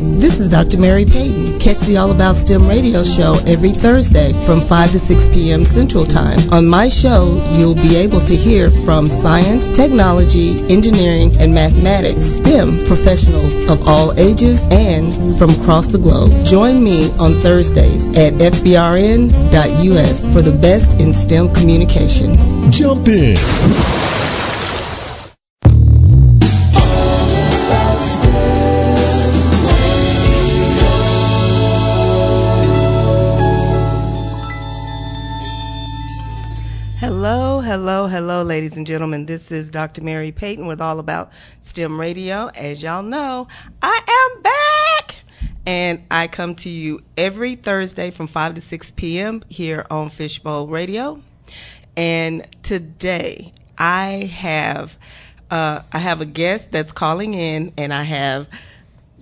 This is Dr. Mary Payton. Catch the All About STEM radio show every Thursday from 5 to 6 p.m. Central Time. On my show, you'll be able to hear from science, technology, engineering, and mathematics STEM professionals of all ages and from across the globe. Join me on Thursdays at fbrn.us for the best in STEM communication. Jump in. Ladies and gentlemen. This is Dr. Mary Payton with All About STEM Radio. As y'all know, I am back! And I come to you every Thursday from 5 to 6 p.m. here on Fishbowl Radio. And today I have uh, I have a guest that's calling in, and I have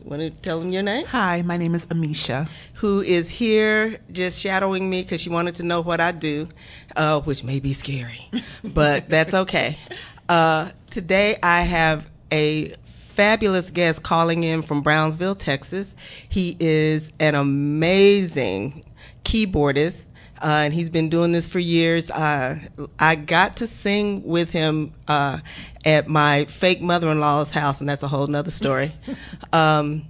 Want to tell them your name? Hi, my name is Amisha. Who is here just shadowing me because she wanted to know what I do, uh, which may be scary, but that's okay. Uh, today I have a fabulous guest calling in from Brownsville, Texas. He is an amazing keyboardist. Uh, and he's been doing this for years. Uh, I got to sing with him uh, at my fake mother-in-law's house, and that's a whole nother story. um,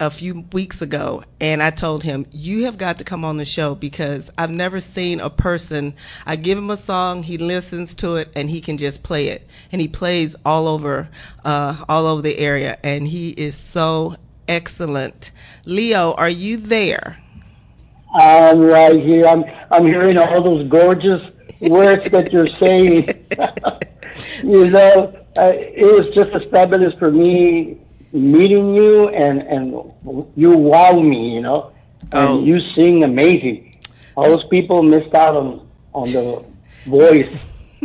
a few weeks ago, and I told him, "You have got to come on the show because I've never seen a person. I give him a song, he listens to it, and he can just play it, and he plays all over, uh, all over the area, and he is so excellent." Leo, are you there? I'm right here. I'm I'm hearing all those gorgeous words that you're saying. you know, uh, it was just as fabulous for me meeting you, and and you wow me. You know, and Oh. you sing amazing. All those people missed out on on the voice.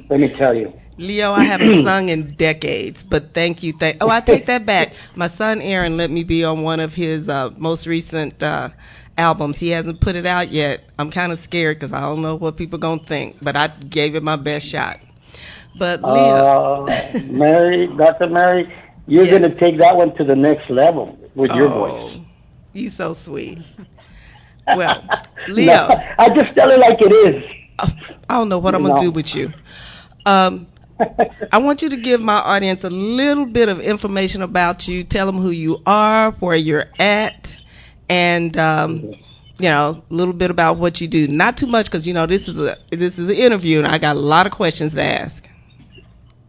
let me tell you. Leo, I haven't sung in decades, but thank you. Thank. Oh, I take that back. My son Aaron let me be on one of his uh, most recent uh, albums. He hasn't put it out yet. I'm kind of scared because I don't know what people gonna think, but I gave it my best shot. But Leo, Uh, Mary, Dr. Mary, you're Yes. going to take that one to the next level with your oh, voice. you so sweet. Well, Leo, No, I just tell it like it is. I don't know what I'm gonna do with you. Um, I want you to give my audience a little bit of information about you. Tell them who you are, where you're at, and um, you know a little bit about what you do. Not too much because you know this is a this is an interview, and I got a lot of questions to ask.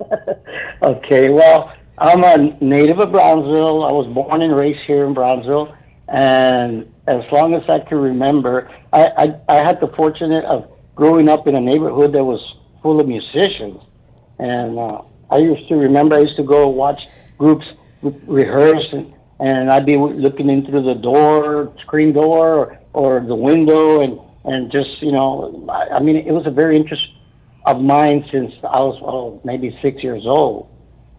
Okay, well, I'm a native of Brownsville. I was born and raised here in Brownsville, and as long as I can remember, I I, I had the fortunate of growing up in a neighborhood that was full of musicians, and uh, I used to remember I used to go watch groups re- rehearse, and, and I'd be looking in through the door, screen door, or, or the window, and and just you know, I, I mean, it was a very interest of mine since I was oh, maybe six years old.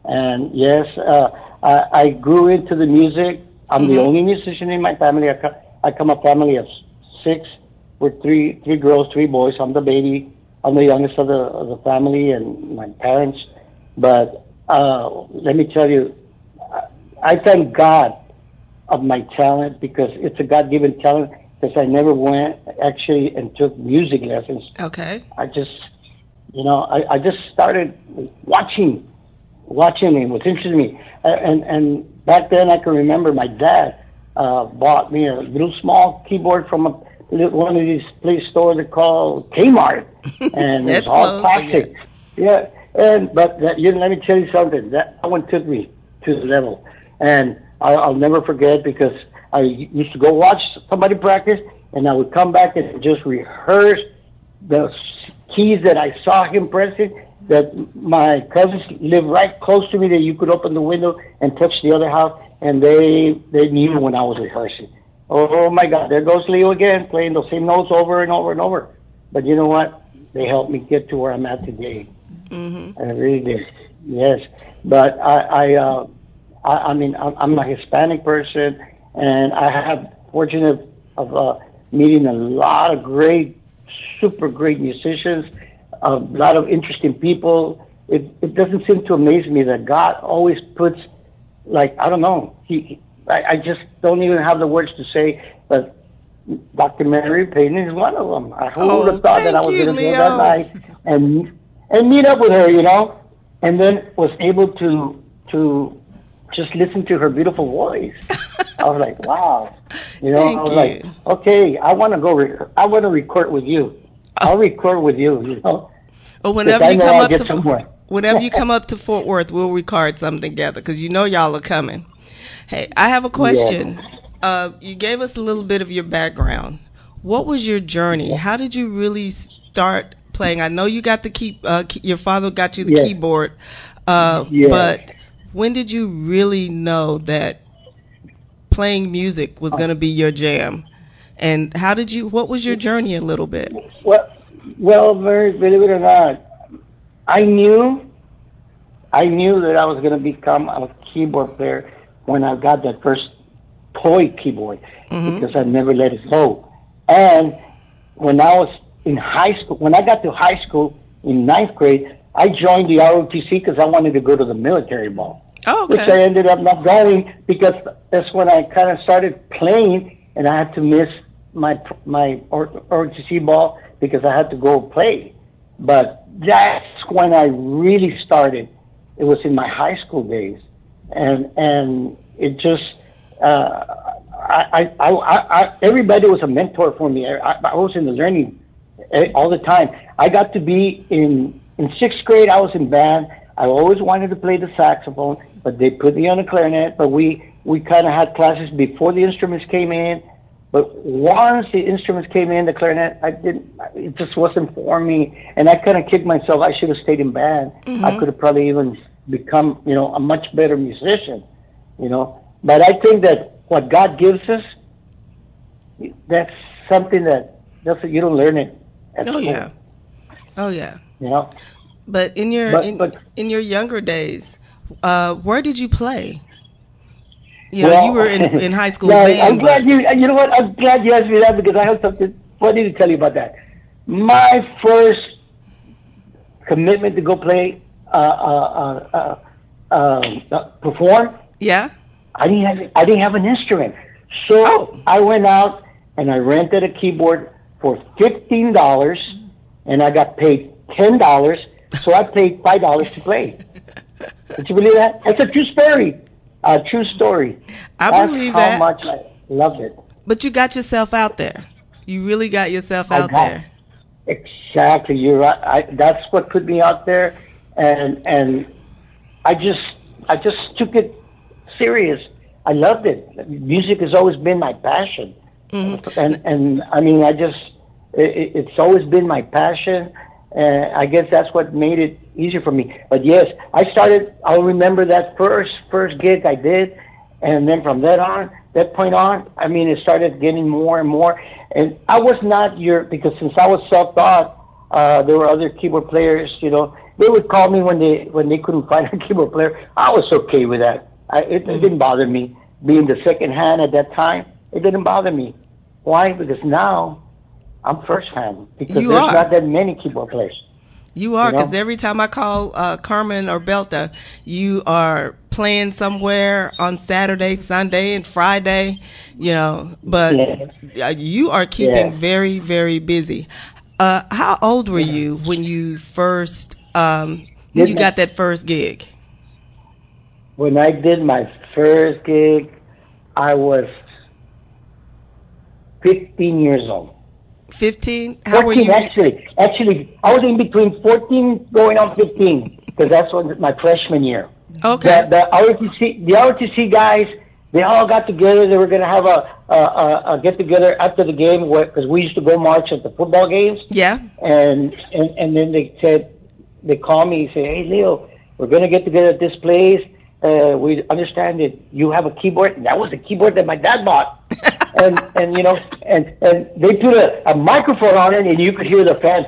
And yes, uh, I, I grew into the music. I'm the only musician in my family. I, co- I come a family of six with three three girls, three boys. I'm the baby. I'm the youngest of the of the family, and my parents. But uh, let me tell you, I, I thank God of my talent because it's a God given talent. Because I never went actually and took music lessons. Okay. I just, you know, I, I just started watching, watching and what interested me. And and back then I can remember my dad uh, bought me a little small keyboard from a one of these place stores they call Kmart, and it's all plastic. Yeah, and but that, you let me tell you something. That one took me to the level, and I, I'll never forget because I used to go watch somebody practice, and I would come back and just rehearse the keys that I saw him pressing. That my cousins live right close to me. That you could open the window and touch the other house, and they they knew when I was rehearsing. Oh my God, there goes Leo again, playing the same notes over and over and over. But you know what? They helped me get to where I'm at today. Mm-hmm. I really did. Yes, but I, I, uh, I, I mean, I'm, I'm a Hispanic person, and I have fortunate of uh, meeting a lot of great, super great musicians, a lot of interesting people. It, it doesn't seem to amaze me that God always puts, like, I don't know, He, I, I just don't even have the words to say, but Dr. Mary Payton is one of them. I who Oh, would have thought that I was going to go that night and and meet up with her, you know, and then was able to to just listen to her beautiful voice. I was like, wow, you know, Thank I was you. like, okay, I want to go. Re- I want to record with you. I'll record with you, you know. Whenever you come I'll up to somewhere. whenever you come up to Fort Worth, we'll record something together because you know y'all are coming. Hey, I have a question. Uh, you gave us a little bit of your background. What was your journey? How did you really start playing? I know you got the key. Uh, key your father got you the keyboard, uh, Yes. but when did you really know that playing music was going to be your jam? And how did you? What was your journey a little bit? Well, well, very believe it or not, I knew, I knew that I was going to become a keyboard player when I got that first toy keyboard Mhm. because I never let it go. And when I was in high school, when I got to high school in ninth grade, I joined the ROTC because I wanted to go to the military ball Oh, which I ended up not going because that's when I kind of started playing, and I had to miss my my ROTC ball because I had to go play. But that's when I really started. It was in my high school days, and and it just uh, I, I, I, I everybody was a mentor for me. I, I was in the learning eh, all the time. I got to be in in sixth grade. I was in band. I always wanted to play the saxophone, but they put me on the clarinet. But we we kind of had classes before the instruments came in. But once the instruments came in, the clarinet, I didn't. It just wasn't for me, and I kind of kicked myself. I should have stayed in band. I could have probably even become, you know, a much better musician. You know, but I think that what God gives us, that's something that that's you don't learn it at Oh school. yeah. Oh yeah. You know. But in your But- in, but- in your younger days, uh, where did you play? You know, Well, you were in, in high school yeah, band. I'm glad you. You know what? I'm glad you asked me that because I have something funny to tell you about that. My first commitment to go play, uh, uh, uh, uh, um, uh, perform. yeah. I didn't have. I didn't have an instrument, so Oh. I went out and I rented a keyboard for fifteen dollars, and I got paid ten dollars. So I paid five dollars to play. Did you believe that? It's a true story. A true story. I That's believe how that. much I loved it. But you got yourself out there. You really got yourself out got- there. Exactly, you're right. I, that's what put me out there, and and I just I just took it serious. I loved it. Music has always been my passion, Mm-hmm. and and I mean I just it, it's always been my passion, and I guess that's what made it easier for me. But yes, I started. I'll remember that first first gig I did, and then from that on, that point on, I mean, it started getting more and more. And I was not your because since I was self-taught, uh, there were other keyboard players. You know, they would call me when they when they couldn't find a keyboard player. I was okay with that. I, it, it didn't bother me being the second hand at that time. It didn't bother me. Why? Because now I'm first hand because You there's are. not that many keyboard players. You are, You know? because every time I call uh, Carmen or Belta, you are playing somewhere on Saturday, Sunday, and Friday. You know, but Yeah. uh, you are keeping Yeah. very, very busy. Uh, how old were you when you first um, when you got that first gig? When I did my first gig, I was 15 years old. Fifteen? How were 14 you? actually. Actually, I was in between 14 going on 15 because that's what my freshman year. Okay. The, the ROTC, the ROTC guys, they all got together. They were going to have a, a, a, a get together after the game because we used to go march at the football games. Yeah. And, and and then they said, they called me and say, hey Leo, we're going to get together at this place. Uh, we understand that you have a keyboard. And that was the keyboard that my dad bought. and and you know, and and they put a, a microphone on it, and you could hear the fans.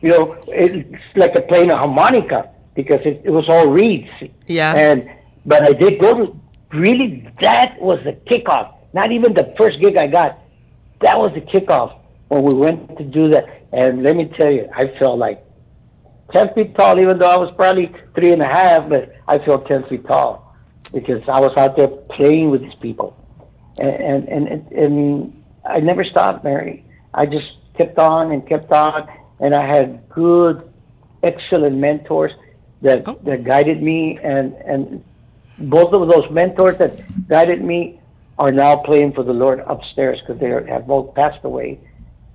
You know, it's like they're playing a harmonica because it, it was all reeds. Yeah. And but I did go to really that was the kickoff. Not even the first gig I got. That was the kickoff when we went to do that. And let me tell you, I felt like ten feet tall, even though I was probably three and a half, but I felt ten feet tall. because I was out there playing with these people, and and and, and I never stopped, Mary. I just kept on and kept on, and I had good, excellent mentors that Oh. that guided me, and and both of those mentors that guided me are now playing for the Lord upstairs because they have both passed away.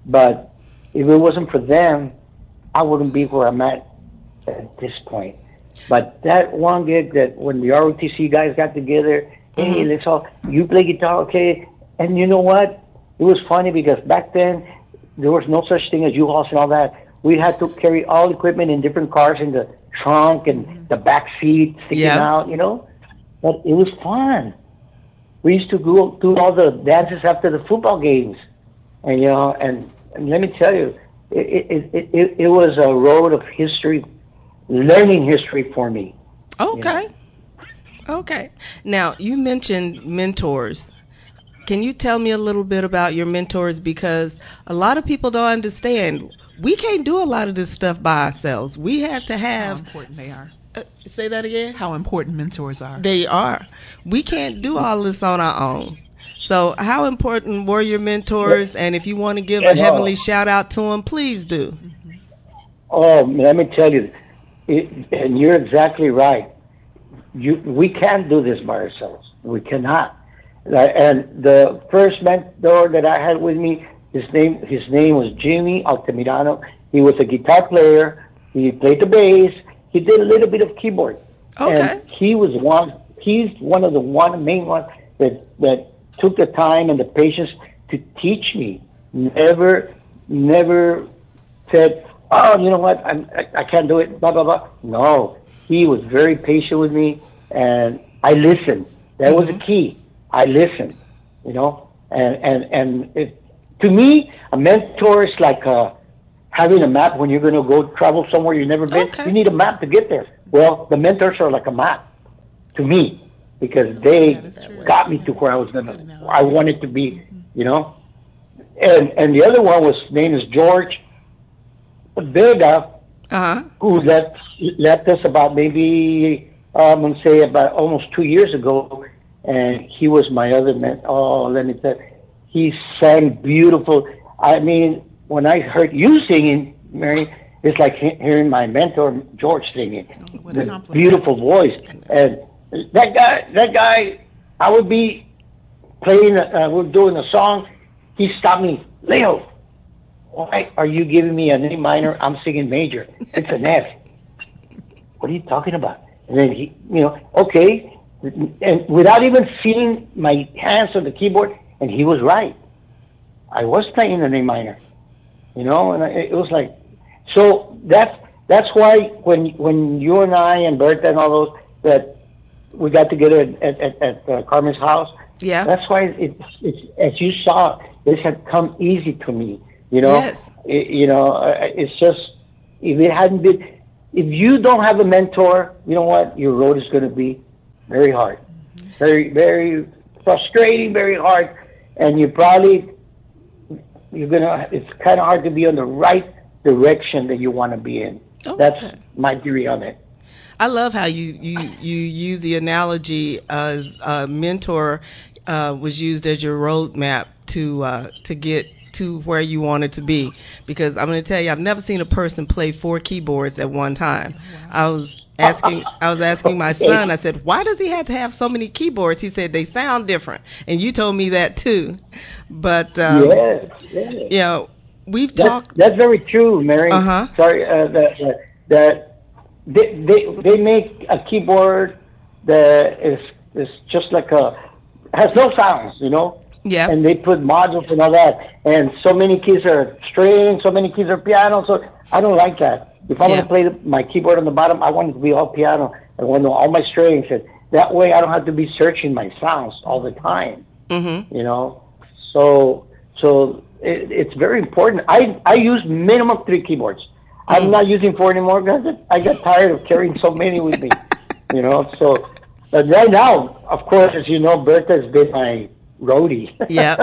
But if it wasn't for them, I wouldn't be where I'm at at this point. But that one gig that when the ROTC guys got together, hey, mm-hmm. let's all you play guitar, okay? And you know what? It was funny because back then there was no such thing as U-Hauls and all that. We had to carry all equipment in different cars in the trunk and mm-hmm. the back seat sticking Yeah. out, you know. But it was fun. We used to go do all the dances after the football games, and you know, and, and let me tell you, it it, it it it was a road of history, learning history for me. Okay. Okay. Now, you mentioned mentors. Can you tell me a little bit about your mentors? Because a lot of people don't understand. We can't do a lot of this stuff by ourselves. We have to have. How have. important they are. Uh, say that again? How important mentors are. They are. We can't do all this on our own. So, how important were your mentors? And if you want to give Yeah, a no. heavenly shout out to them, please do. Oh, let me tell you, it, and you're exactly right. You, we can't do this by ourselves. We cannot. Uh, And the first mentor that I had with me, his name, his name was Jimmy Altamirano. He was a guitar player. He played the bass. He did a little bit of keyboard. Okay. And he was one. He's one of the one main ones that that took the time and the patience to teach me. Never, never said, "Oh, you know what? I'm, I, I can't do it." Blah blah blah. No, he was very patient with me, and I listened. That was the key. I listened. You know, and and and it, to me, a mentor is like uh having a map when you're going to go travel somewhere you've never been. Okay. You need a map to get there. Well, the mentors are like a map to me because they That is true. got me to where I was gonna, I wanted to be, you know. And and the other one was name is George Vega, Uh huh. who left left us about maybe um, I'm gonna say about almost two years ago, and he was my other man. Oh, let me tell, you, he sang beautiful. I mean, when I heard you singing, Mary, it's like hearing my mentor George singing. a beautiful voice, and that guy, that guy, I would be playing, uh, we're doing a song. He stopped me, Leo. Why are you giving me an A minor? I'm singing major. It's an F. What are you talking about? And then he, you know, okay, and without even seeing my hands on the keyboard, and he was right. I was playing an A minor, you know, and I, it was like, so that's that's why when when you and I and Bertha and all those that we got together at at, at, at uh, Carmen's house, Yeah. that's why it's, it's as you saw, this had come easy to me. You know, Yes. It- you know, uh, it's just if it hadn't been, if you don't have a mentor, you know what, your road is going to be very hard, very very frustrating, very hard, and you probably you're gonna. It's kind of hard to be on the right direction that you want to be in. That's Okay. my theory on it. I love how you, you, you use the analogy as a mentor uh, was used as your roadmap to uh, to get to where you wanted to be. Because I'm going to tell you, I've never seen a person play four keyboards at one time. I was asking, I was asking my son. I said, "Why does he have to have so many keyboards?" He said, "They sound different," and you told me that too. But um, yes, yes. you know, we've That, talked. that's very true, Mary. Uh-huh. Sorry, uh, that that- that they, they they make a keyboard that is is just like a has no sounds, you know. Yeah. And they put modules and all that, and so many keys are string, so many keys are piano. So I don't like that. If I Yeah. want to play my keyboard on the bottom, I want it to be all piano. I want all my strings, and that way I don't have to be searching my sounds all the time Mm-hmm. you know. So so it, it's very important. I I use minimum three keyboards. I'm not using four anymore because I got tired of carrying so many with me, you know. So but right now, of course, as you know, Bertha's been my roadie. Yeah.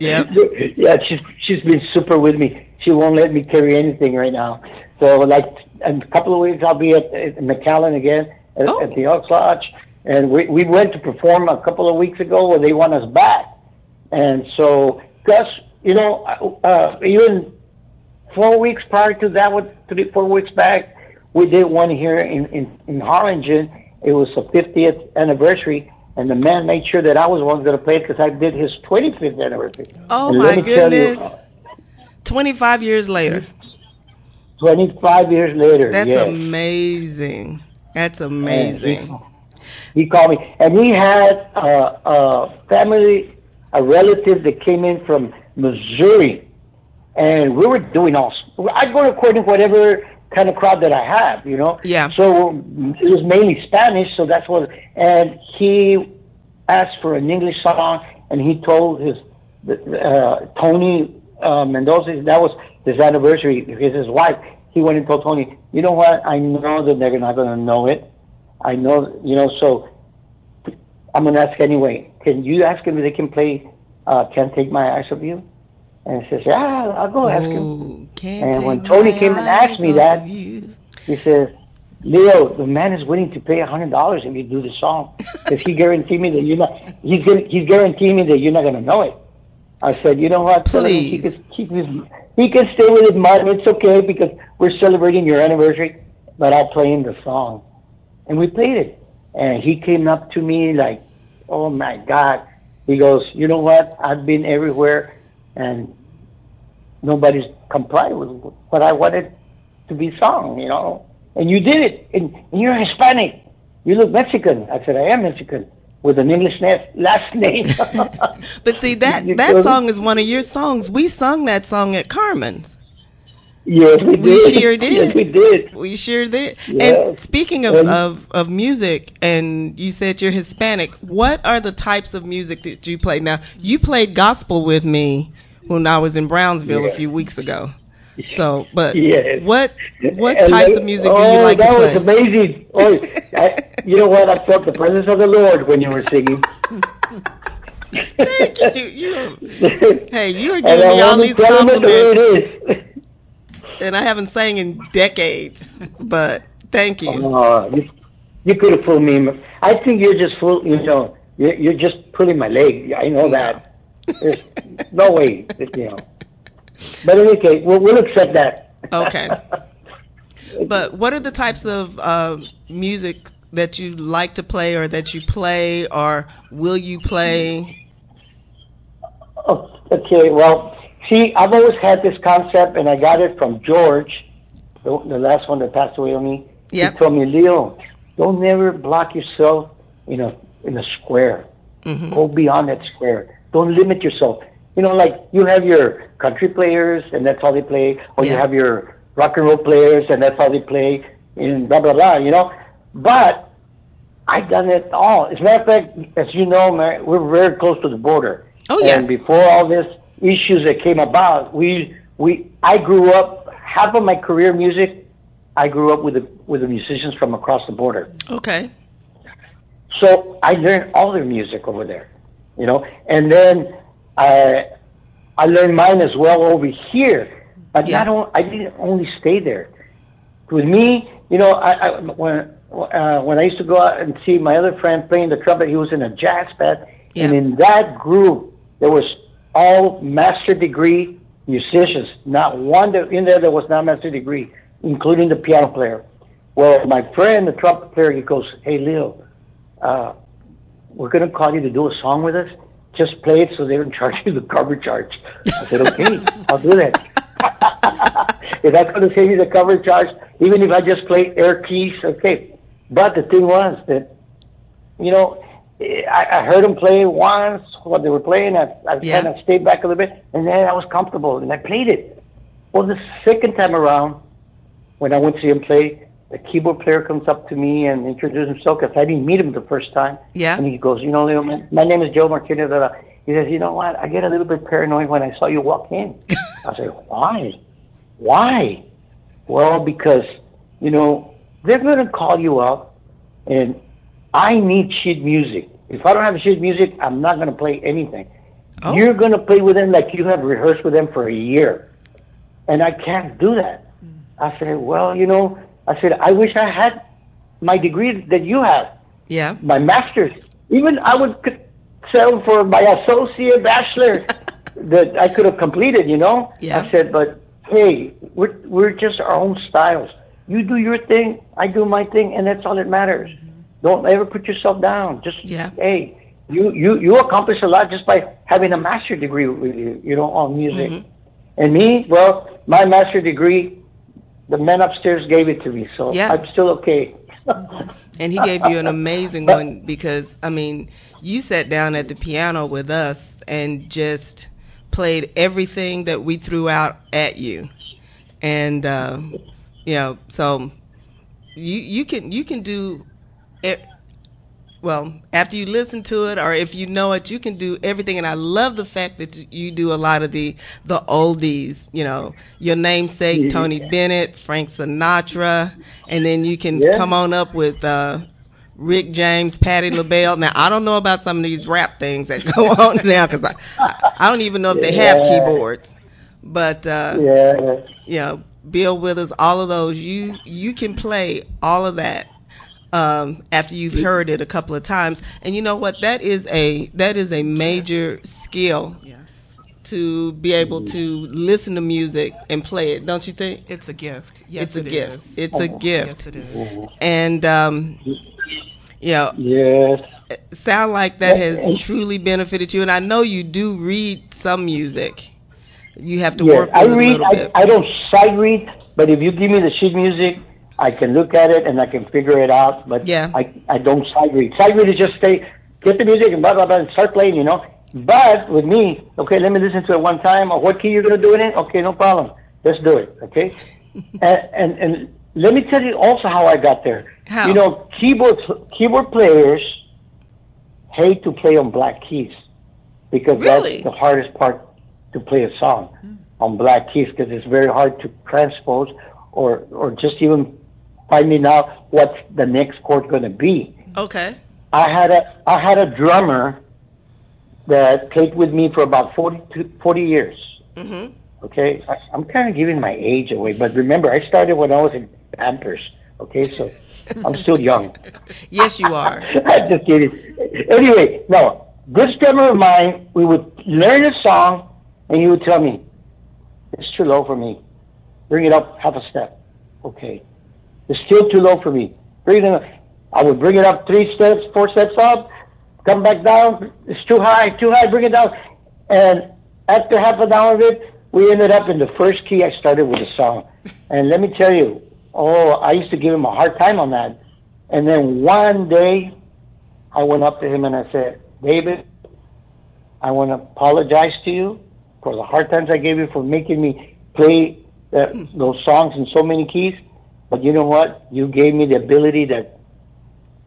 Yeah. yeah, she's she's been super with me. She won't let me carry anything right now. So like in a couple of weeks, I'll be at, at McAllen again at, Oh. at the Ox Lodge, and we we went to perform a couple of weeks ago where they want us back, and so Gus, you know, uh, even four weeks prior to that, what three four weeks back, we did one here in in, in Harlingen. It was the 50th anniversary, and the man made sure that I was the one going to play it because I did his 25th anniversary. Oh And my tell you, goodness. 25 years later. 25 years later. That's yes. amazing. That's amazing. He, he called me, and he had uh, a family, a relative that came in from Missouri, and we were doing all. I'd go to whatever kind of crowd that I have, you know. Yeah. So it was mainly Spanish, so that's what. And he asked for an English song, and he told his uh, Tony uh, Mendoza that was his anniversary. His his wife. He went and told Tony, you know what? I know that they're not going to know it. I know, you know. So I'm going to ask anyway. Can you ask him if they can play uh, "Can't Take My Eyes Off You"? And he says, "Yeah, I'll go ask him." Oh, And when Tony came and asked me that- you. He says, Leo, the man is willing to pay a hundred dollars if you do the song, because he guaranteed me that you're not. He's gonna, he's guaranteeing me that you're not going to know it. I said, you know what? Him He can keep his. He can stay with his money. It's okay because we're celebrating your anniversary. But I'll play him the song, and we played it. And he came up to me like, "Oh my God!" He goes, "You know what? I've been everywhere, and nobody's complied with what I wanted to be sung, you know. And you did it, and, and you're Hispanic. You look Mexican. I said, I am Mexican with an English last name. But see that that song is one of your songs. We sung that song at Carmen's. yes, we did. We sure did. Yes, we did. We sure did. And speaking of, And- of of music, and you said you're Hispanic. What are the types of music that you play? Now, you played gospel with me when I was in Brownsville a few weeks ago. So, but Yes. what what And types they- of music oh, do you oh, like that to play? was amazing. Oh, I, you know what? I felt the presence of the Lord when you were singing. Thank you. You- hey, you are giving me all these tell him it the way compliments, and I haven't sang in decades. But thank you. Oh, you, you could have fooled me. I think you're just fool. You know, you're, you're just pulling my leg. I know that. There's no way. that, You know. But in any case, we'll, we'll accept that. Okay. But what are the types of uh, music that you like to play, or that you play, or will you play? Oh, okay. Well, see, I've always had this concept, and I got it from George, the, the last one that passed away on me. Yep. He told me, Leo, don't never block yourself in a in a square. Mhm. Go beyond that square. Don't limit yourself. You know, like you have your country players and that's how they play, or you have your rock and roll players and that's how they play, and blah blah blah. You know, but I've done it all. As a matter of fact, as you know, man, we're very close to the border. Oh, yeah. And before all this issues that came about, we we I grew up half of my career music. I grew up with the with the musicians from across the border. Okay. So I learned all their music over there, you know, and then I I learned mine as well over here. But Yeah. not on, I didn't only stay there. With me, you know, I, I when uh, when I used to go out and see my other friend playing the trumpet, he was in a jazz band, and in that group there was all master degree musicians. Not one that, in there that was not master degree, including the piano player. Well, my friend, the trumpet player, he goes, "Hey, Leo." uh, we're going to call you to do a song with us. Just play it so they don't charge you the cover charge. I said, okay, I'll do that. if that's going to save you the cover charge, even if I just play air keys, okay. But the thing was that, you know, I, I heard them play once what they were playing. I, I Yeah. kind of stayed back a little bit, and then I was comfortable, and I played it. Well, the second time around, when I went to see him play, the keyboard player comes up to me and introduces himself because I didn't meet him the first time. Yeah. And he goes, you know, Leo, man, my name is Joe Martinez. blah, blah." He says, you know what? I get a little bit paranoid when I saw you walk in. I said, why? Why? Well, because, you know, they're going to call you up and I need sheet music. If I don't have sheet music, I'm not going to play anything. Oh. You're going to play with them like you have rehearsed with them for a year. And I can't do that. Mm. I said, well, you know, I said, I wish I had my degree that you have. Yeah. my master's. Even I would c- settle for my associate bachelor that I could have completed. You know. Yeah. I said, but hey, we're we're just our own styles. You do your thing, I do my thing, and that's all that matters. Mm-hmm. Don't ever put yourself down. Just Yeah. hey, you you you accomplish a lot just by having a master's degree with you. You know, on music. Mm-hmm. And me, well, my master's degree, the man upstairs gave it to me, so Yeah. I'm still okay. And he gave you an amazing one because I mean, you sat down at the piano with us and just played everything that we threw out at you, and uh, you know, so you you can you can do it. Well, after you listen to it, or if you know it, you can do everything. And I love the fact that you do a lot of the the oldies. You know, your namesake Yeah. Tony Bennett, Frank Sinatra, and then you can Yeah. come on up with uh, Rick James, Patti LaBelle. Now, I don't know about some of these rap things that go on now because I, I don't even know if they have keyboards. But uh, yeah. you know, Bill Withers, all of those, you you can play all of that um, after you've heard it a couple of times. And you know what? That is a that is a major skill Yes. to be able to listen to music and play it. Don't you think? It's a gift. Yes, it's a it gift. is. It's a gift. Yes, it is. And um, you know, Yes. sound like that has truly benefited you. And I know you do read some music. You have to Yes. work I with a read. little I, bit. I don't sight read, but if you give me the sheet music, I can look at it and I can figure it out. But Yeah. I I don't sight read. Sight read is just stay, get the music and blah blah blah and start playing. You know. But with me, okay, let me listen to it one time. Or what key you're gonna do it in? Okay, no problem. Let's do it. Okay. and, and and let me tell you also how I got there. How? You know, keyboard keyboard players hate to play on black keys because Really? that's the hardest part to play a song hmm. on black keys because it's very hard to transpose or or just even finding out what's the next chord going to be. okay. I had a I had a drummer that played with me for about 40, to 40 years. Mhm. Okay, I, I'm kind of giving my age away, but remember, I started when I was in Pampers. Okay, so I'm still young. Yes, you are. I'm just kidding. Anyway, no, this drummer of mine, we would learn a song, and he would tell me, "It's too low for me. Bring it up half a step." Okay, it's still too low for me. Bring it up. I would bring it up three steps, four steps up, come back down. It's too high, too high. Bring it down, and after half an hour of it, we ended up in the first key I started with a song. And let me tell you, oh, I used to give him a hard time on that. And then one day, I went up to him and I said, David, I want to apologize to you for the hard times I gave you for making me play that, those songs in so many keys. But you know what? You gave me the ability that,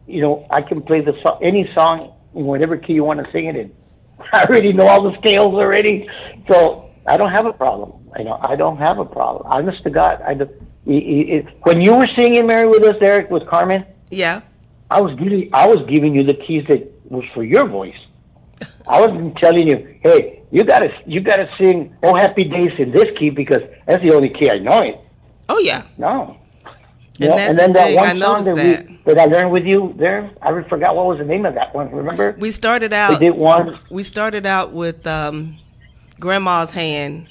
you know, I can play the so- any song in whatever key you want to sing it in. I already know all the scales already, so I don't have a problem. You know, I don't have a problem. Honest to God, I do. It, it, when you were singing Mary with us, Eric, with Carmen, Yeah. I was giving I was giving you the keys that was for your voice. I wasn't telling you, hey, you gotta you gotta sing "Oh Happy Days" in this key because that's the only key I know it. Oh yeah. No. And Yeah, and then the that one I song that, that. we that I learned with you there, I forgot what was the name of that one. Remember? We started out. We did one. We started out with um, Grandma's hand,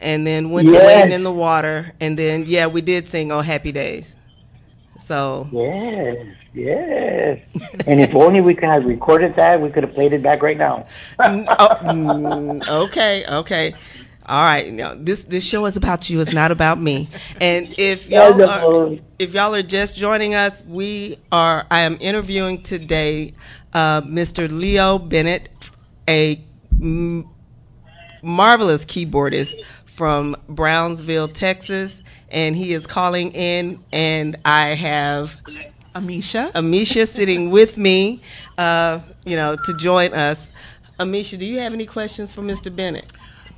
and then went to Yes. wading in the water, and then yeah, we did sing "Oh Happy Days." So Yes, yes. and if only we could have recorded that, we could have played it back right now. Oh, okay, okay. All right. Now this this show is about you. It's not about me. And if y'all are, if y'all are just joining us, we are. I am interviewing today, uh, Mr. Leo Bennett, a mm, marvelous keyboardist from Brownsville, Texas, and he is calling in. And I have Amisha. Amisha sitting with me, uh, you know, to join us. Amisha, do you have any questions for Mr. Bennett?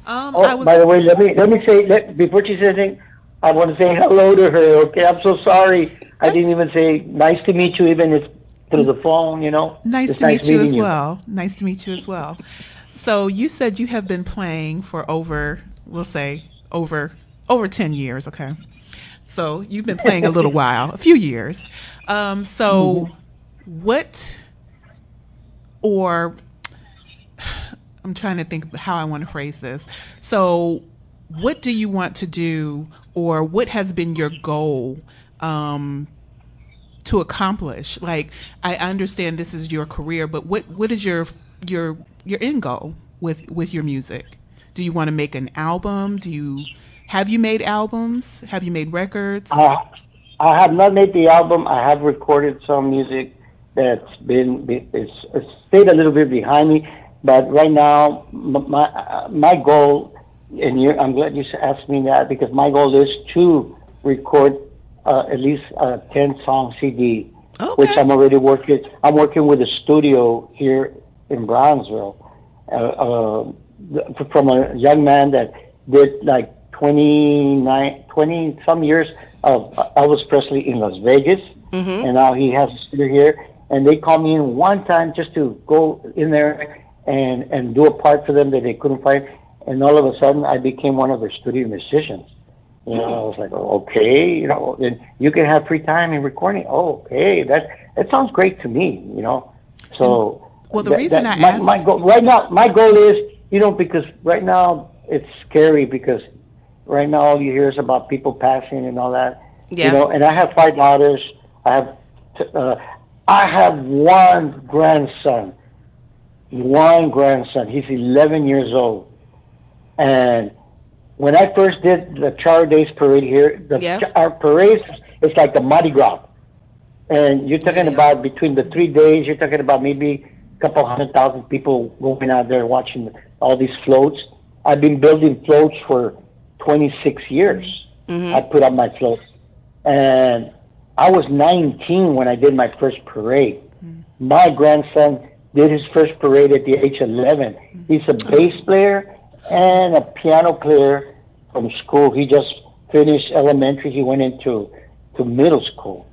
Um, Oh, I was by the way, let me let me say let, before she says anything, I want to say hello to her. Okay, I'm so sorry. I didn't even say nice to meet you, even if through the phone. You know, nice It's to meet you as well. Nice to meet you as well. So you said you have been playing for over, we'll say over over ten years. Okay, so you've been playing a little while, a few years. Um, so what or I'm trying to think how I want to phrase this. So, what do you want to do, or what has been your goal um, to accomplish? Like, I understand this is your career, but what what is your your your end goal with with your music? Do you want to make an album? Do you have you made albums? Have you made records? Uh, I have not made the album. I have recorded some music that's been it's, it's stayed a little bit behind me. But right now, my my goal, and you, I'm glad you asked me that because my goal is to record uh, at least a ten song CD, okay. which I'm already working. I'm working with a studio here in Brownsville, uh, uh, from a young man that did like 29, 20 some years of Elvis Presley in Las Vegas, mm-hmm. and now he has a studio here. And they called me in one time just to go in there and and do a part for them that they couldn't find. And all of a sudden, I became one of their studio musicians. You know, I was like, oh, okay, you know, and you can have free time in recording. Oh, okay, that that sounds great to me. You know, so well, the that, reason that, I my, asked... my goal right now, my goal is, you know, because right now it's scary because right now all you hear is about people passing and all that. Yeah. You know, and I have five daughters. I have, t- uh, I have one grandson one grandson. He's 11 years old. And when I first did the Charro Days parade here, the yeah. our parade is like the Mardi Gras. And you're talking yeah. about between the three days, you're talking about maybe a couple hundred thousand people going out there watching all these floats. I've been building floats for 26 years. Mm-hmm. I put up my floats. And I was 19 when I did my first parade. Mm-hmm. My grandson did his first parade at the age of 11. He's a bass player and a piano player from school. He just finished elementary. He went into to middle school.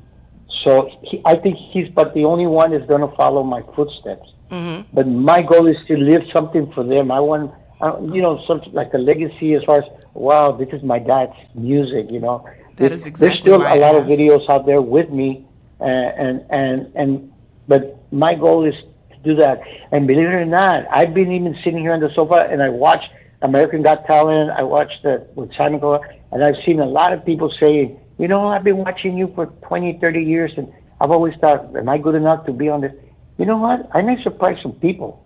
So he, I think he's but the only one is going to follow my footsteps. Mm-hmm. But my goal is to leave something for them. I want, uh, you know, something like a legacy as far as wow, this is my dad's music. You know, that is exactly there's still a lot of videos out there with me, uh, and and and but my goal is do that. And believe it or not, I've been even sitting here on the sofa and I watch American Got Talent. I watched the with Simon Cowell, and I've seen a lot of people saying, you know, I've been watching you for 20, 30 years, and I've always thought, am I good enough to be on this? You know what? I may surprise some people.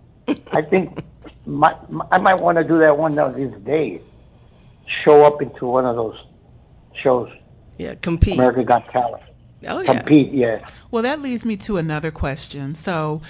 I think my, my, I might want to do that one of these days. Show up into one of those shows. Yeah, compete. American Got Talent. Oh yeah. Compete, yeah. Well, that leads me to another question. So,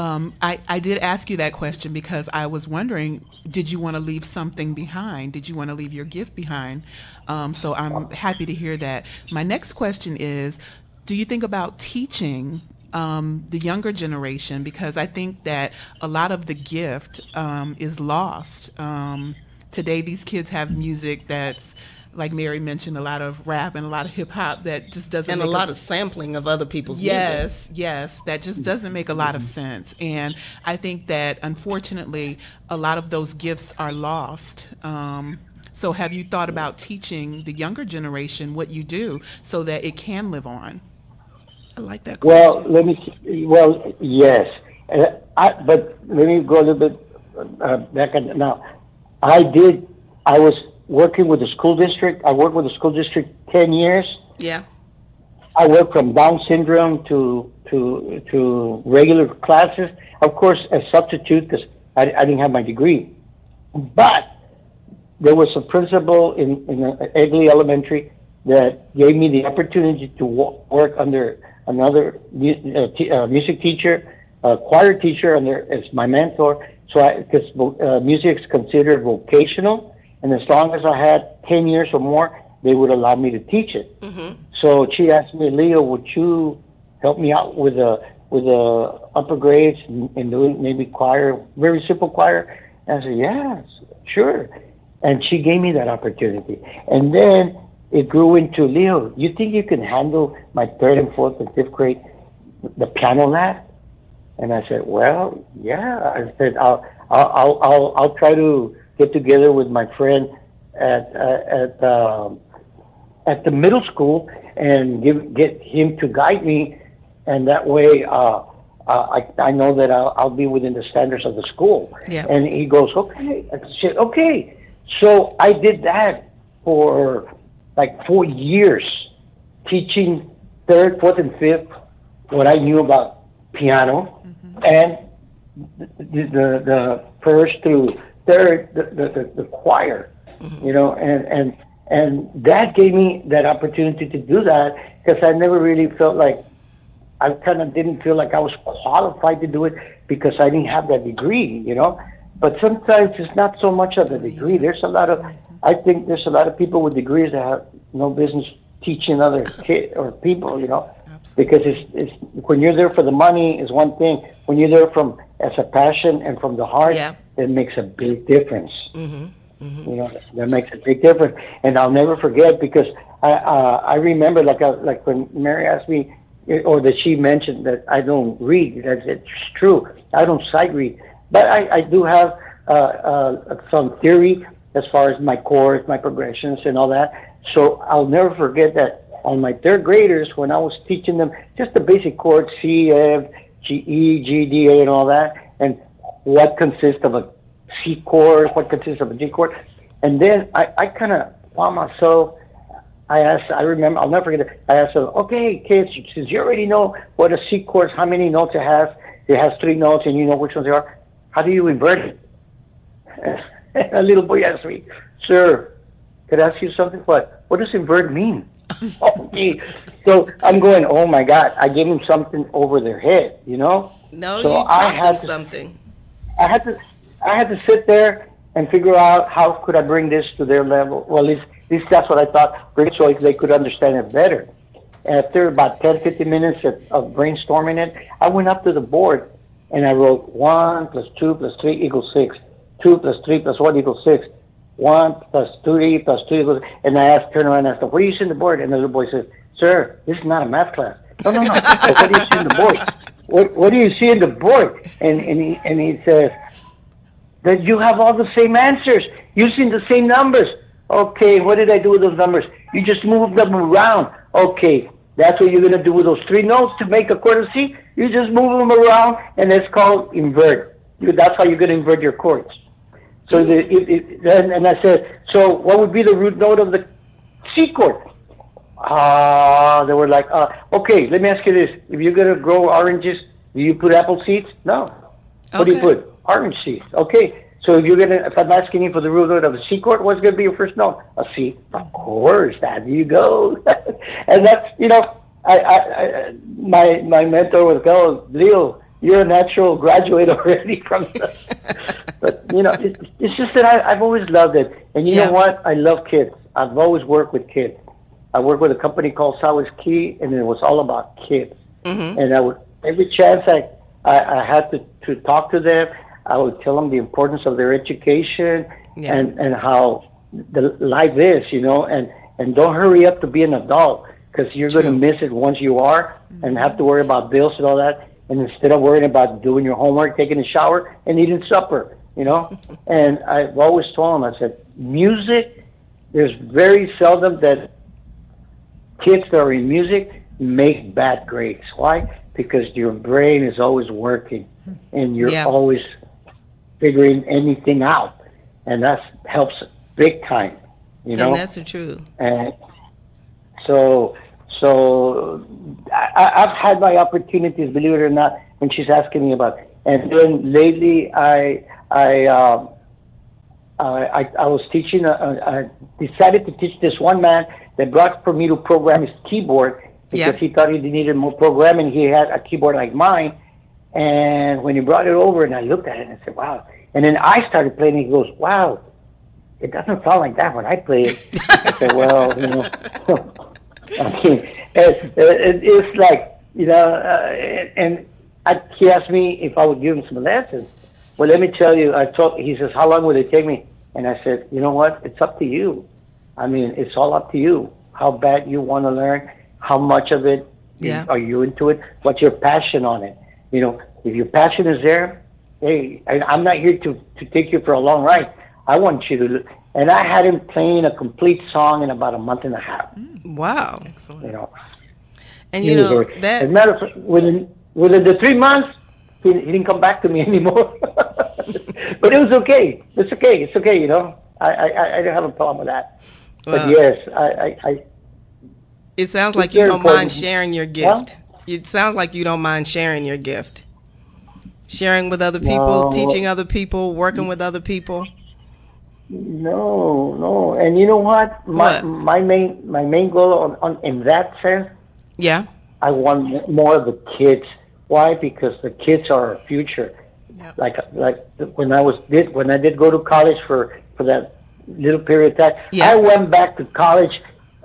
um, I, I did ask you that question because I was wondering, did you want to leave something behind? Did you want to leave your gift behind? Um, so I'm happy to hear that. My next question is, do you think about teaching um, the younger generation? Because I think that a lot of the gift um, is lost. Um, today, these kids have music that's like Mary mentioned, a lot of rap and a lot of hip hop that just doesn't and a lot a, of sampling of other people's yes, music. yes, that just doesn't make a lot of sense. And I think that unfortunately, a lot of those gifts are lost. Um, so, have you thought about teaching the younger generation what you do so that it can live on? I like that. Question. Well, let me. Well, yes, uh, I, but let me go a little bit uh, back. Now, I did. I was working with the school district. I worked with the school district 10 years. Yeah. I worked from Down syndrome to, to, to regular classes. Of course, as substitute because I, I didn't have my degree. But there was a principal in, in Egly Elementary that gave me the opportunity to work under another uh, t- uh, music teacher, a choir teacher under as my mentor. So, I, because uh, music is considered vocational, and as long as I had 10 years or more, they would allow me to teach it. Mm-hmm. So she asked me, Leo, would you help me out with the with the upper grades and, and doing maybe choir, very simple choir? And I said, yes, sure. And she gave me that opportunity. And then it grew into, Leo, you think you can handle my third and fourth and fifth grade, the piano lab? And I said, well, yeah. I said, I'll, I'll, I'll, I'll, I'll try to get together with my friend at uh, at um, at the middle school and give get him to guide me and that way, uh, uh, I, I know that I'll, I'll be within the standards of the school. Yeah. And he goes, okay. I said, okay. So I did that for like four years, teaching third, fourth, and fifth what I knew about piano and the, the the first through third the the, the, the choir, mm-hmm. you know, and and and that gave me that opportunity to do that because I never really felt like I kind of didn't feel like I was qualified to do it because I didn't have that degree, you know. But sometimes it's not so much of the degree. There's a lot of, I think there's a lot of people with degrees that have no business teaching other kids or people, you know, because it's it's when you're there for the money is one thing. When you're there from as a passion and from the heart, Yeah. it makes a big difference. hmm You know, that makes a big difference. And I'll never forget because I uh, I remember like uh, like when Mary asked me eh, or that she mentioned that I don't read. That's it's true. I don't sight read, but I I do have uh, uh, some theory as far as my chords, my progressions, and all that. So I'll never forget that on my third graders when I was teaching them just the basic chords C F E G D A and all that, and what consists of a C chord, what consists of a G chord. And then I, I kind of found myself, I asked, I remember, I'll never forget it. I asked them, okay, kids, since you already know what a C chord, how many notes it has, it has three notes and you know which ones they are, how do you invert it? a little boy asked me, sir, could I ask you something? What? What does invert mean? Oh, okay. So I'm going, oh my God, I gave them something over their head, you know? No, So you I had to- something. I had to I had to sit there and figure out how could I bring this to their level. Well, at least, at least that's what I thought, so they could understand it better. After about 10, 15 minutes of, of brainstorming it, I went up to the board and I wrote 1 plus 2 plus 3 equals 6. 2 plus 3 plus 1 equals 6. 1 plus two, 3 plus 2 equals... And I asked, turn around and asked, what do you see on the board? And the little boy says, sir, this is not a math class. No, no, no. Said, what do you see on the board? What, what do you see in the board? And, and, he, and he says, that you have all the same answers using the same numbers. Okay, what did I do with those numbers? You just moved them around. Okay, that's what you're going to do with those three notes to make a of C. You just move them around, and it's called invert. That's how you're going to invert your chords. So the, it, it, then, and I said, so what would be the root note of the C chord? Ah, they were like, uh, okay, let me ask you this. If you're going to grow oranges, do you put apple seeds? No. Okay. What do you put? Orange seeds. Okay. So if you're gonna, if I'm asking you for the root note of a C chord, what's gonna be your first note? A C. Of course, there you go. and that's, you know, I, I, I my my mentor was called Leo, you're a natural graduate already from. The, but you know, it, it's just that I, I've always loved it, and you Yeah. know what? I love kids. I've always worked with kids. I worked with a company called Sowers Key, and it was all about kids hmm and I would every chance I, I I had to to talk to them, I would tell them the importance of their education Yeah. and and how the life is, you know, and and don't hurry up to be an adult because you're going to miss it once you are and have to worry about bills and all that. And instead of worrying about doing your homework, taking a shower, and eating supper, you know. and I've always told them, I said, music. There's very seldom that kids that are in music make bad grades. Why? Because your brain is always working and you're Yeah. always figuring anything out. And that helps big time, you know? and that's the truth. And so, so I, I've had my opportunities, believe it or not, when she's asking me about. And then lately, I, I, um, I, I, I was teaching. uh, uh, I decided to teach this one man that brought for me to program his keyboard because Yeah. he thought he needed more programming. He had a keyboard like mine, and when he brought it over, and I looked at it and I said, "Wow!" And then I started playing. And he goes, "Wow, it doesn't sound like that when I play it." I said, "Well, you know." I mean, it, it, it's like you know, uh, and I, he asked me if I would give him some lessons. Well, let me tell you, I told. He says, "How long will it take me?" And I said, "You know what? It's up to you. I mean, it's all up to you. How bad you want to learn, how much of it Yeah. are you into it? What's your passion on it? You know, if your passion is there, hey, I, I'm not here to to take you for a long ride. I want you to." And I had him playing a complete song in about a month and a half. Mm. Wow. Excellent. You know, And you know already- that As a matter of fact, within within the three months, he, he didn't come back to me anymore. but it was okay. It's okay. It's okay. You know, I I, I I don't have a problem with that. Well, but yes, I I, I it sounds like you don't mind sharing your Huh? gift. It sounds like you don't mind sharing your gift. Sharing with other people, No. teaching other people, working with other people. No no. And you know what? My What? my main my main goal on, on in that sense, Yeah. I want more of the kids. Why? Because the kids are our future. Yep. like like when I was did when I did go to college for for that little period of time. Yeah. I went back to college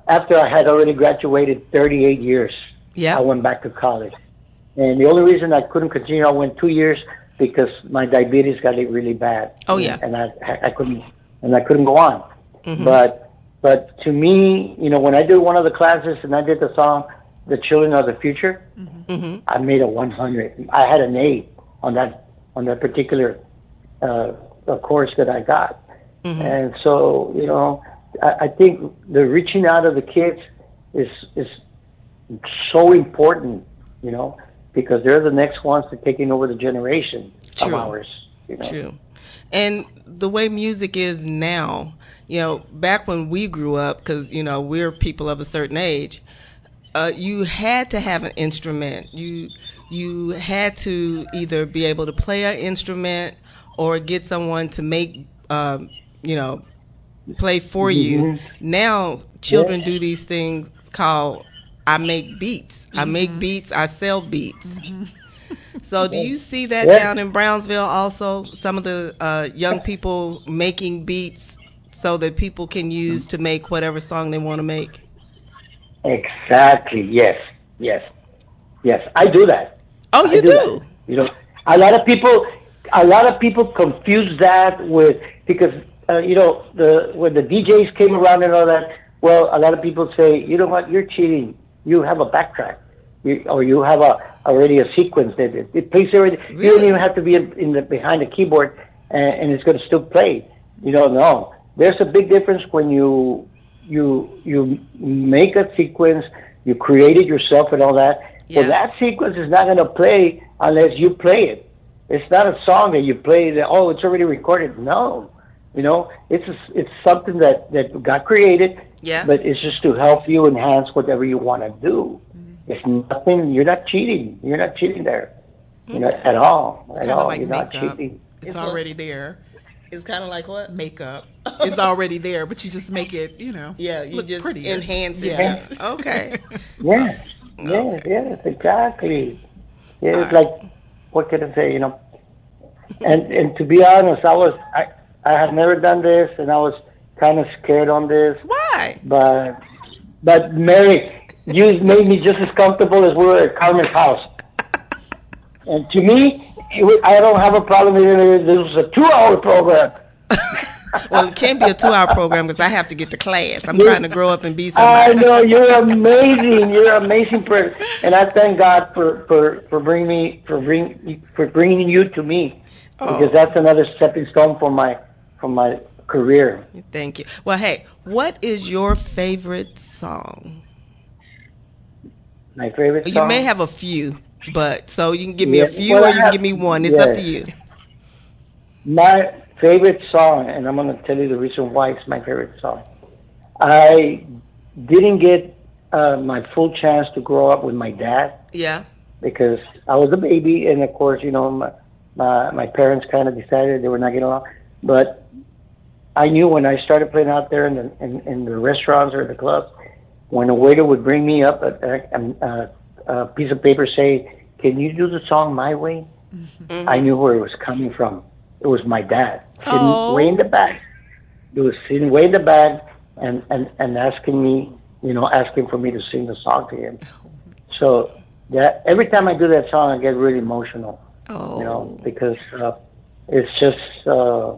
after I had already graduated 38 years. Yeah. I went back to college, and the only reason I couldn't continue, I went two years because my diabetes got it really bad. Oh, yeah. and I I couldn't and I couldn't go on. Mhm. But but to me, you know, when I did one of the classes and I did the song "The Children of the Future," Mhm. I made a 100. I had an A on that on that particular uh, course that I got, Mhm. and so you know, I, I think the reaching out of the kids is is so important, you know, because they're the next ones to taking over the generation True. of ours. You know? True. And the way music is now, you know, back when we grew up, because, you know, we're people of a certain age, uh, you had to have an instrument. You you had to either be able to play an instrument or get someone to make, um, you know, play for you. Mhm. Now, children Yeah. do these things called I make beats. I make beats. I sell beats. So, do you see that Yeah. down in Brownsville also? Some of the uh, young people making beats so that people can use to make whatever song they want to make. Exactly. Yes. Yes. Yes. I do that. Oh, I you do? that. You know, a lot of people, a lot of people confuse that with because uh, you know the when the DJs came around and all that. Well, a lot of people say, you know what, you're cheating. You have a backtrack, you, or you have a already a sequence that it, it plays already. You don't even have to be in, in the behind the keyboard, and, and it's going to still play. You don't know. There's a big difference when you you you make a sequence, you create it yourself and all that. Yeah. Well, that sequence is not going to play unless you play it. It's not a song that you play that oh it's already recorded. No, you know it's a, it's something that that got created, Yeah. but it's just to help you enhance whatever you want to do. It's nothing. You're not cheating. You're not cheating there, you know, at all. At all. like you're not cheating. It's, It's what- already there. It's kind of like what? Makeup. it's already there, but you just make it, you know. Yeah, you look just prettier. enhance it. Yes. Okay. Yes, yes, yes, exactly. Yeah, it's Alright. like what can I say, you know? And and to be honest, I was I I had never done this, and I was kind of scared on this, Why? but but Mary, you made me just as comfortable as we were at Carmen's house. And to me, was, I don't have a problem with it. This was a two-hour program. Well, it can't be a two-hour program because I have to get to class. I'm trying to grow up and be somebody. I know you're amazing. You're an amazing person, and I thank God for for for bringing me for bring for bringing you to me Oh. because that's another stepping stone for my for my career. Thank you. Well, hey, what is your favorite song? My favorite. You may have a few, but so you can give me a few well, or you can give me one. It's up to you. my favorite song, and I'm going to tell you the reason why it's my favorite song. I didn't get uh, my full chance to grow up with my dad. Yeah. because I was a baby, and of course, you know, my my, my parents kind of decided they were not getting along. But I knew when I started playing out there in the in, in the restaurants or the clubs, when a waiter would bring me up a, a, a, a piece of paper saying, "Can you do the song my way?" Mhm. I knew where it was coming from. It was my dad sitting Oh. way in the back. He was sitting way in the back and, and, and asking me, you know, asking for me to sing the song to him. So that every time I do that song, I get really emotional, Oh. you know, because uh, it's just uh,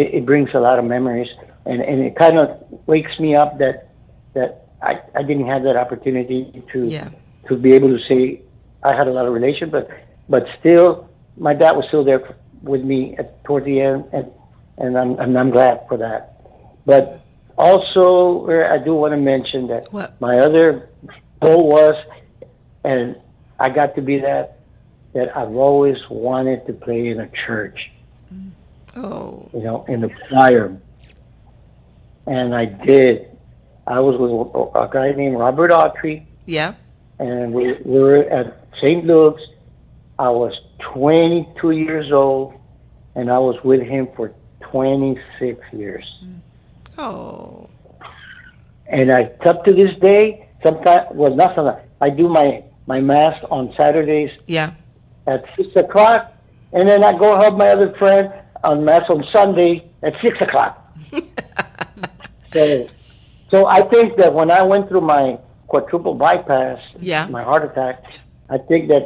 it, it brings a lot of memories, and, and it kind of wakes me up that that I, I didn't have that opportunity to Yeah. to be able to say I had a lot of relation, but but still, my dad was still there with me at, toward the end, and and I'm and I'm glad for that. But also, I do want to mention that What? my other goal was and I got to be that that I've always wanted to play in a church, mm. Oh, you know, in the choir, and I did. I was with a guy named Robert Autry, yeah. and we, we were at St. Luke's. I was 22 years old, and I was with him for 26 years. Mm. Oh, And I, up to this day, sometimes, well, not sometimes, I do my, my mass on Saturdays yeah. at 6 o'clock, and then I go help my other friend on mass on Sunday at 6 o'clock. So, so I think that when I went through my quadruple bypass, Yeah. my heart attack, I think that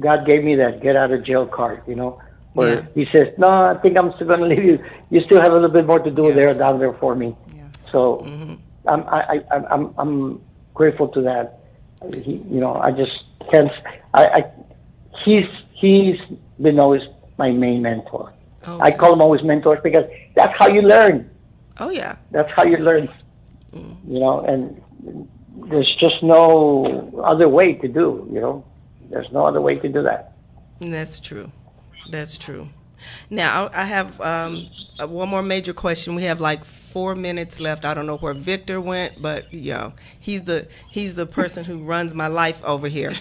God gave me that get out of jail card, you know, where Yeah. He says, "No, I think I'm still going to leave you. You still have a little bit more to do Yes. there down there for me." Yes. So Mm-hmm. I'm I, I I'm I'm grateful to that. He, you know, I just can't. I, I he's he's been always my main mentor. Oh, I call him always mentors because that's how you learn. oh yeah. That's how you learn. You know, and there's just no other way to do. You know, there's no other way to do that. That's true. That's true. Now I have um, uh, one more major question. We have like four minutes left. I don't know where Victor went, but you know he's the he's the person who runs my life over here.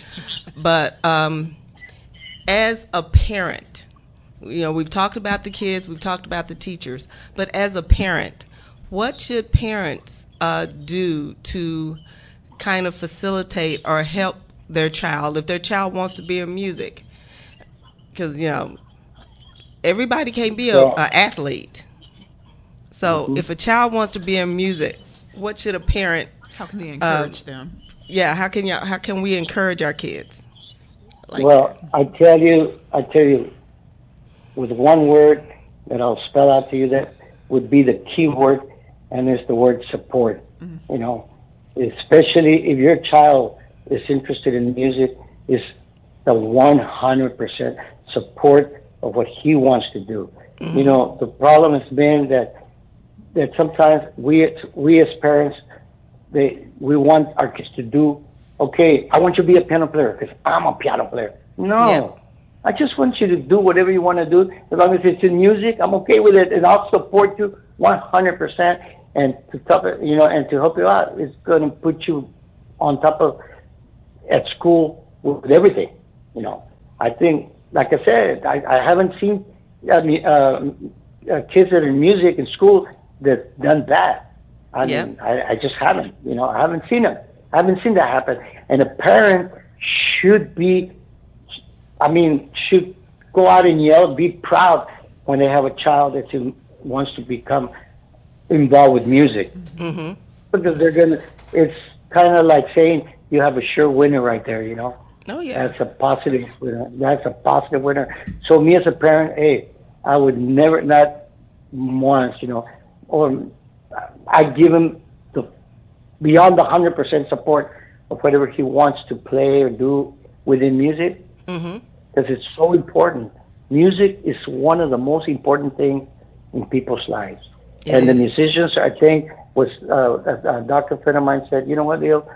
But um, as a parent, you know we've talked about the kids, we've talked about the teachers, but as a parent, what should parents uh, do to kind of facilitate or help their child if their child wants to be in music? because you know everybody can't be a, Yeah. a athlete. So if a child wants to be in music, what should a parent? How can they Um, encourage them? Yeah, how can y'all, how can we encourage our kids? Like, well, I tell you, I tell you, with one word that I'll spell out to you that would be the key word, and it's the word support. Mm-hmm. You know, especially if your child is interested in music, is the 100% support of what he wants to do. Mm-hmm. You know, the problem has been that that sometimes we we as parents they we want our kids to do okay i want you to be a piano player because i'm a piano player no Yeah. i just want you to do whatever you want to do as long as it's in music i'm okay with it and i'll support you 100% and to top it you know and to help you out it's going to put you on top of at school with everything you know i think like i said i, I haven't seen i mean uh, uh, kids that are in music in school that done that I Yeah. mean, I, I just haven't. You know, I haven't seen them. I haven't seen that happen. And a parent should be, I mean, should go out and yell, be proud when they have a child that wants to become involved with music. hmm Because they're gonna. It's kind of like saying you have a sure winner right there. You know. Oh yeah. That's a positive winner. That's a positive winner. So me as a parent, hey, I would never, not once, you know, or I give him the beyond the hundred percent support of whatever he wants to play or do within music hmm because it's so important. Music is one of the most important things in people's lives. And the musicians, I think, was uh, a, a doctor friend of mine said, you know what, Leo,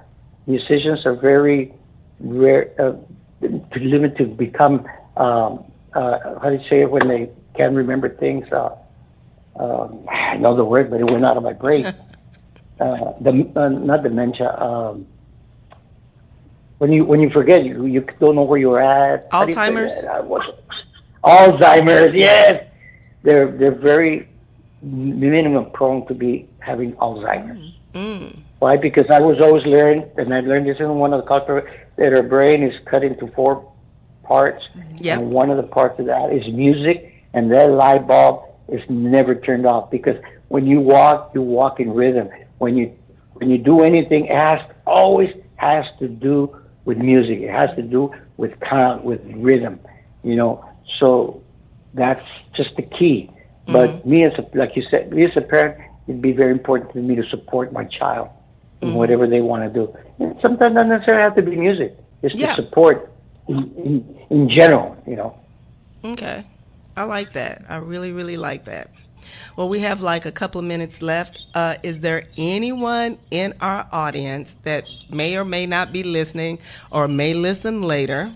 musicians are very rare, uh, to limit to become, um, uh, how do you say it when they can't remember things? Uh, um, I know the word, but it went out of my brain. uh, the uh, not dementia. Um, when you when you forget, you you don't know where you're at. Alzheimer's? Alzheimer's. Yes, they're they're very minimum prone to be having Alzheimer's. Mm. Why? Because I was always learning, and I learned this in one of the culture that our brain is cut into four parts, Yep. and one of the parts of that is music, and that light bulb is never turned off because when you walk, you walk in rhythm. When you when you do anything, it has always has to do with music. It has to do with count, with rhythm. You know, so that's just the key. But me as a like you said, me as a parent, it'd be very important to me to support my child in whatever they want to do. And sometimes not necessarily have to be music. It's Yeah. to support in, in in general. You know. Okay. I like that. I really, really like that. Well, we have like a couple of minutes left. Uh, is there anyone in our audience that may or may not be listening or may listen later,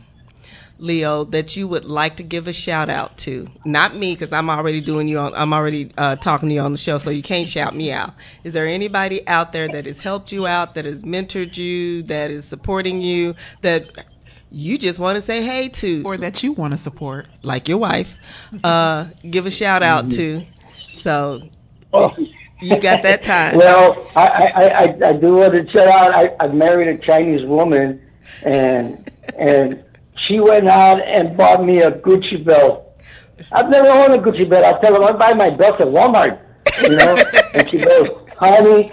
Leo, that you would like to give a shout out to? Not me, because I'm already doing you on. I'm already uh, talking to you on the show, so you can't shout me out. Is there anybody out there that has helped you out, that has mentored you, that is supporting you, that you just want to say hey to, or that you want to support, like your wife? Uh, give a shout out to. So Oh. you got that time. Well, I, I, I, I do want to shout out. I, I married a Chinese woman, and and she went out and bought me a Gucci belt. I've never owned a Gucci belt. I tell her I buy my belts at Walmart, you know. and she goes, "Honey,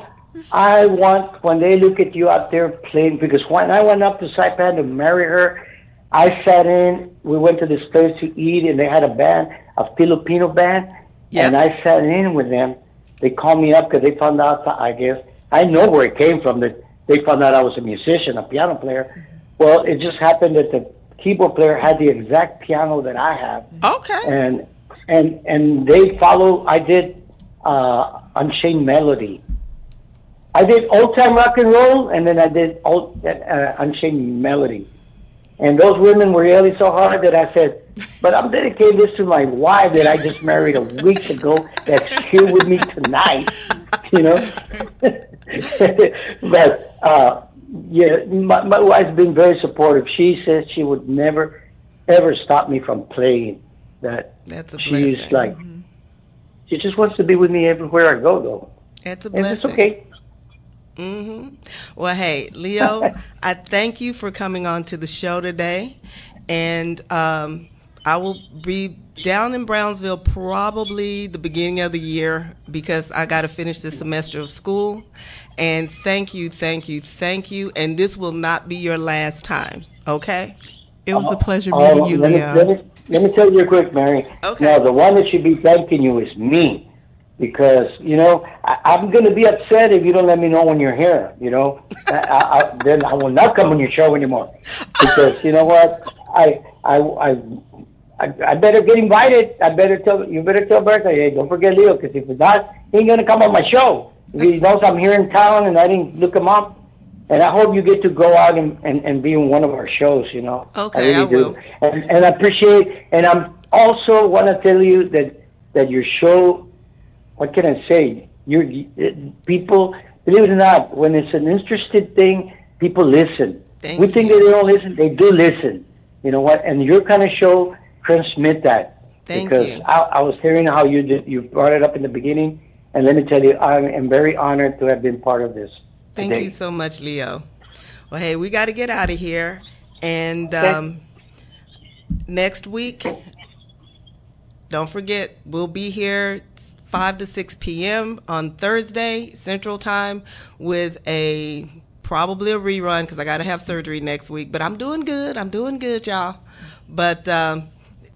I want when they look at you out there playing because when I went up to Saipan to marry her, I sat in. We went to this place to eat, and they had a band, a Filipino band, Yeah. and I sat in with them. They called me up because they found out. I guess I know where it came from. That they found out I was a musician, a piano player. Mm-hmm. Well, it just happened that the keyboard player had the exact piano that I have Okay. and and and they follow. I did uh, Unchained Melody. I did old time rock and roll, and then I did old uh, Unchained Melody. And those women were yelling so hard that I said, "But I'm dedicating this to my wife that I just married a week ago. That's here with me tonight." You know. but uh, yeah, my, my wife's been very supportive. She says she would never, ever stop me from playing. That That's a blessing. she's blessing. like, she just wants to be with me everywhere I go, though. That's a And blessing. it's okay. Mm-hmm. Well, hey, Leo, I thank you for coming on to the show today, and um, I will be down in Brownsville probably the beginning of the year because I got to finish this semester of school. And thank you, thank you, thank you. And this will not be your last time. Okay. It was a oh, pleasure Oh, meeting you, let, me, let, me, let me tell you quick, Mary. Okay. Now, the one that should be thanking you is me. Because, you know, I, I'm going to be upset if you don't let me know when you're here, you know. I, I, I, then I will not come on your show anymore. Because, you know what? I, I, I, I, I better get invited. I better tell, you better tell Bertha, hey, don't forget Leo, because if it's not, he ain't going to come on my show. If he knows I'm here in town and I didn't look him up. And I hope you get to go out and, and, and be in one of our shows, you know. Okay, I really I will. do. And, and I appreciate, and I'm also want to tell you that, that your show, what can I say? You're, people, believe it or not, when it's an interested thing, people listen. Thank we think you. that they don't listen, they do listen. You know what? And your kind of show transmit that. Thank because you. I, I was hearing how you did, you brought it up in the beginning, and let me tell you, I am very honored to have been part of this. Thank today. you so much, Leo. Well, hey, we got to get out of here. And um, next week, don't forget, we'll be here 5 to 6 p.m. on Thursday, Central Time, with a probably a rerun because I got to have surgery next week. But I'm doing good. I'm doing good, y'all. But um,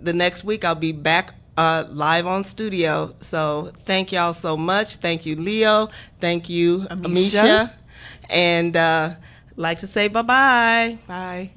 the next week, I'll be back uh, live on studio. So thank y'all so much. Thank you, Leo. Thank you, Amisha. Amisha. And uh, like to say bye bye bye.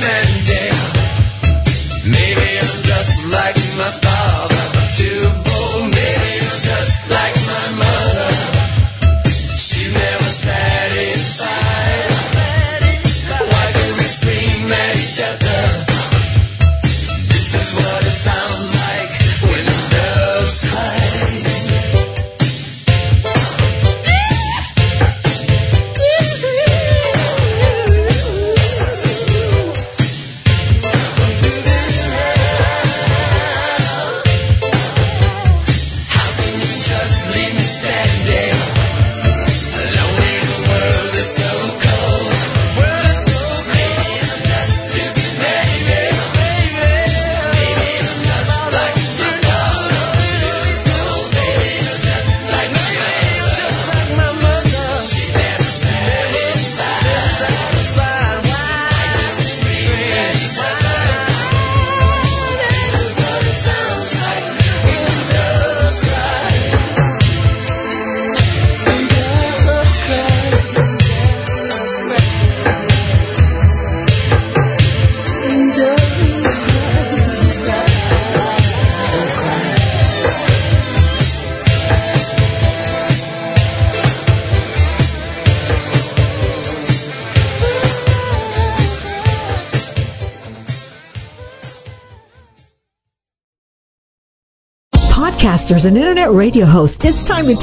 Men. Podcasters and internet radio hosts, it's time to take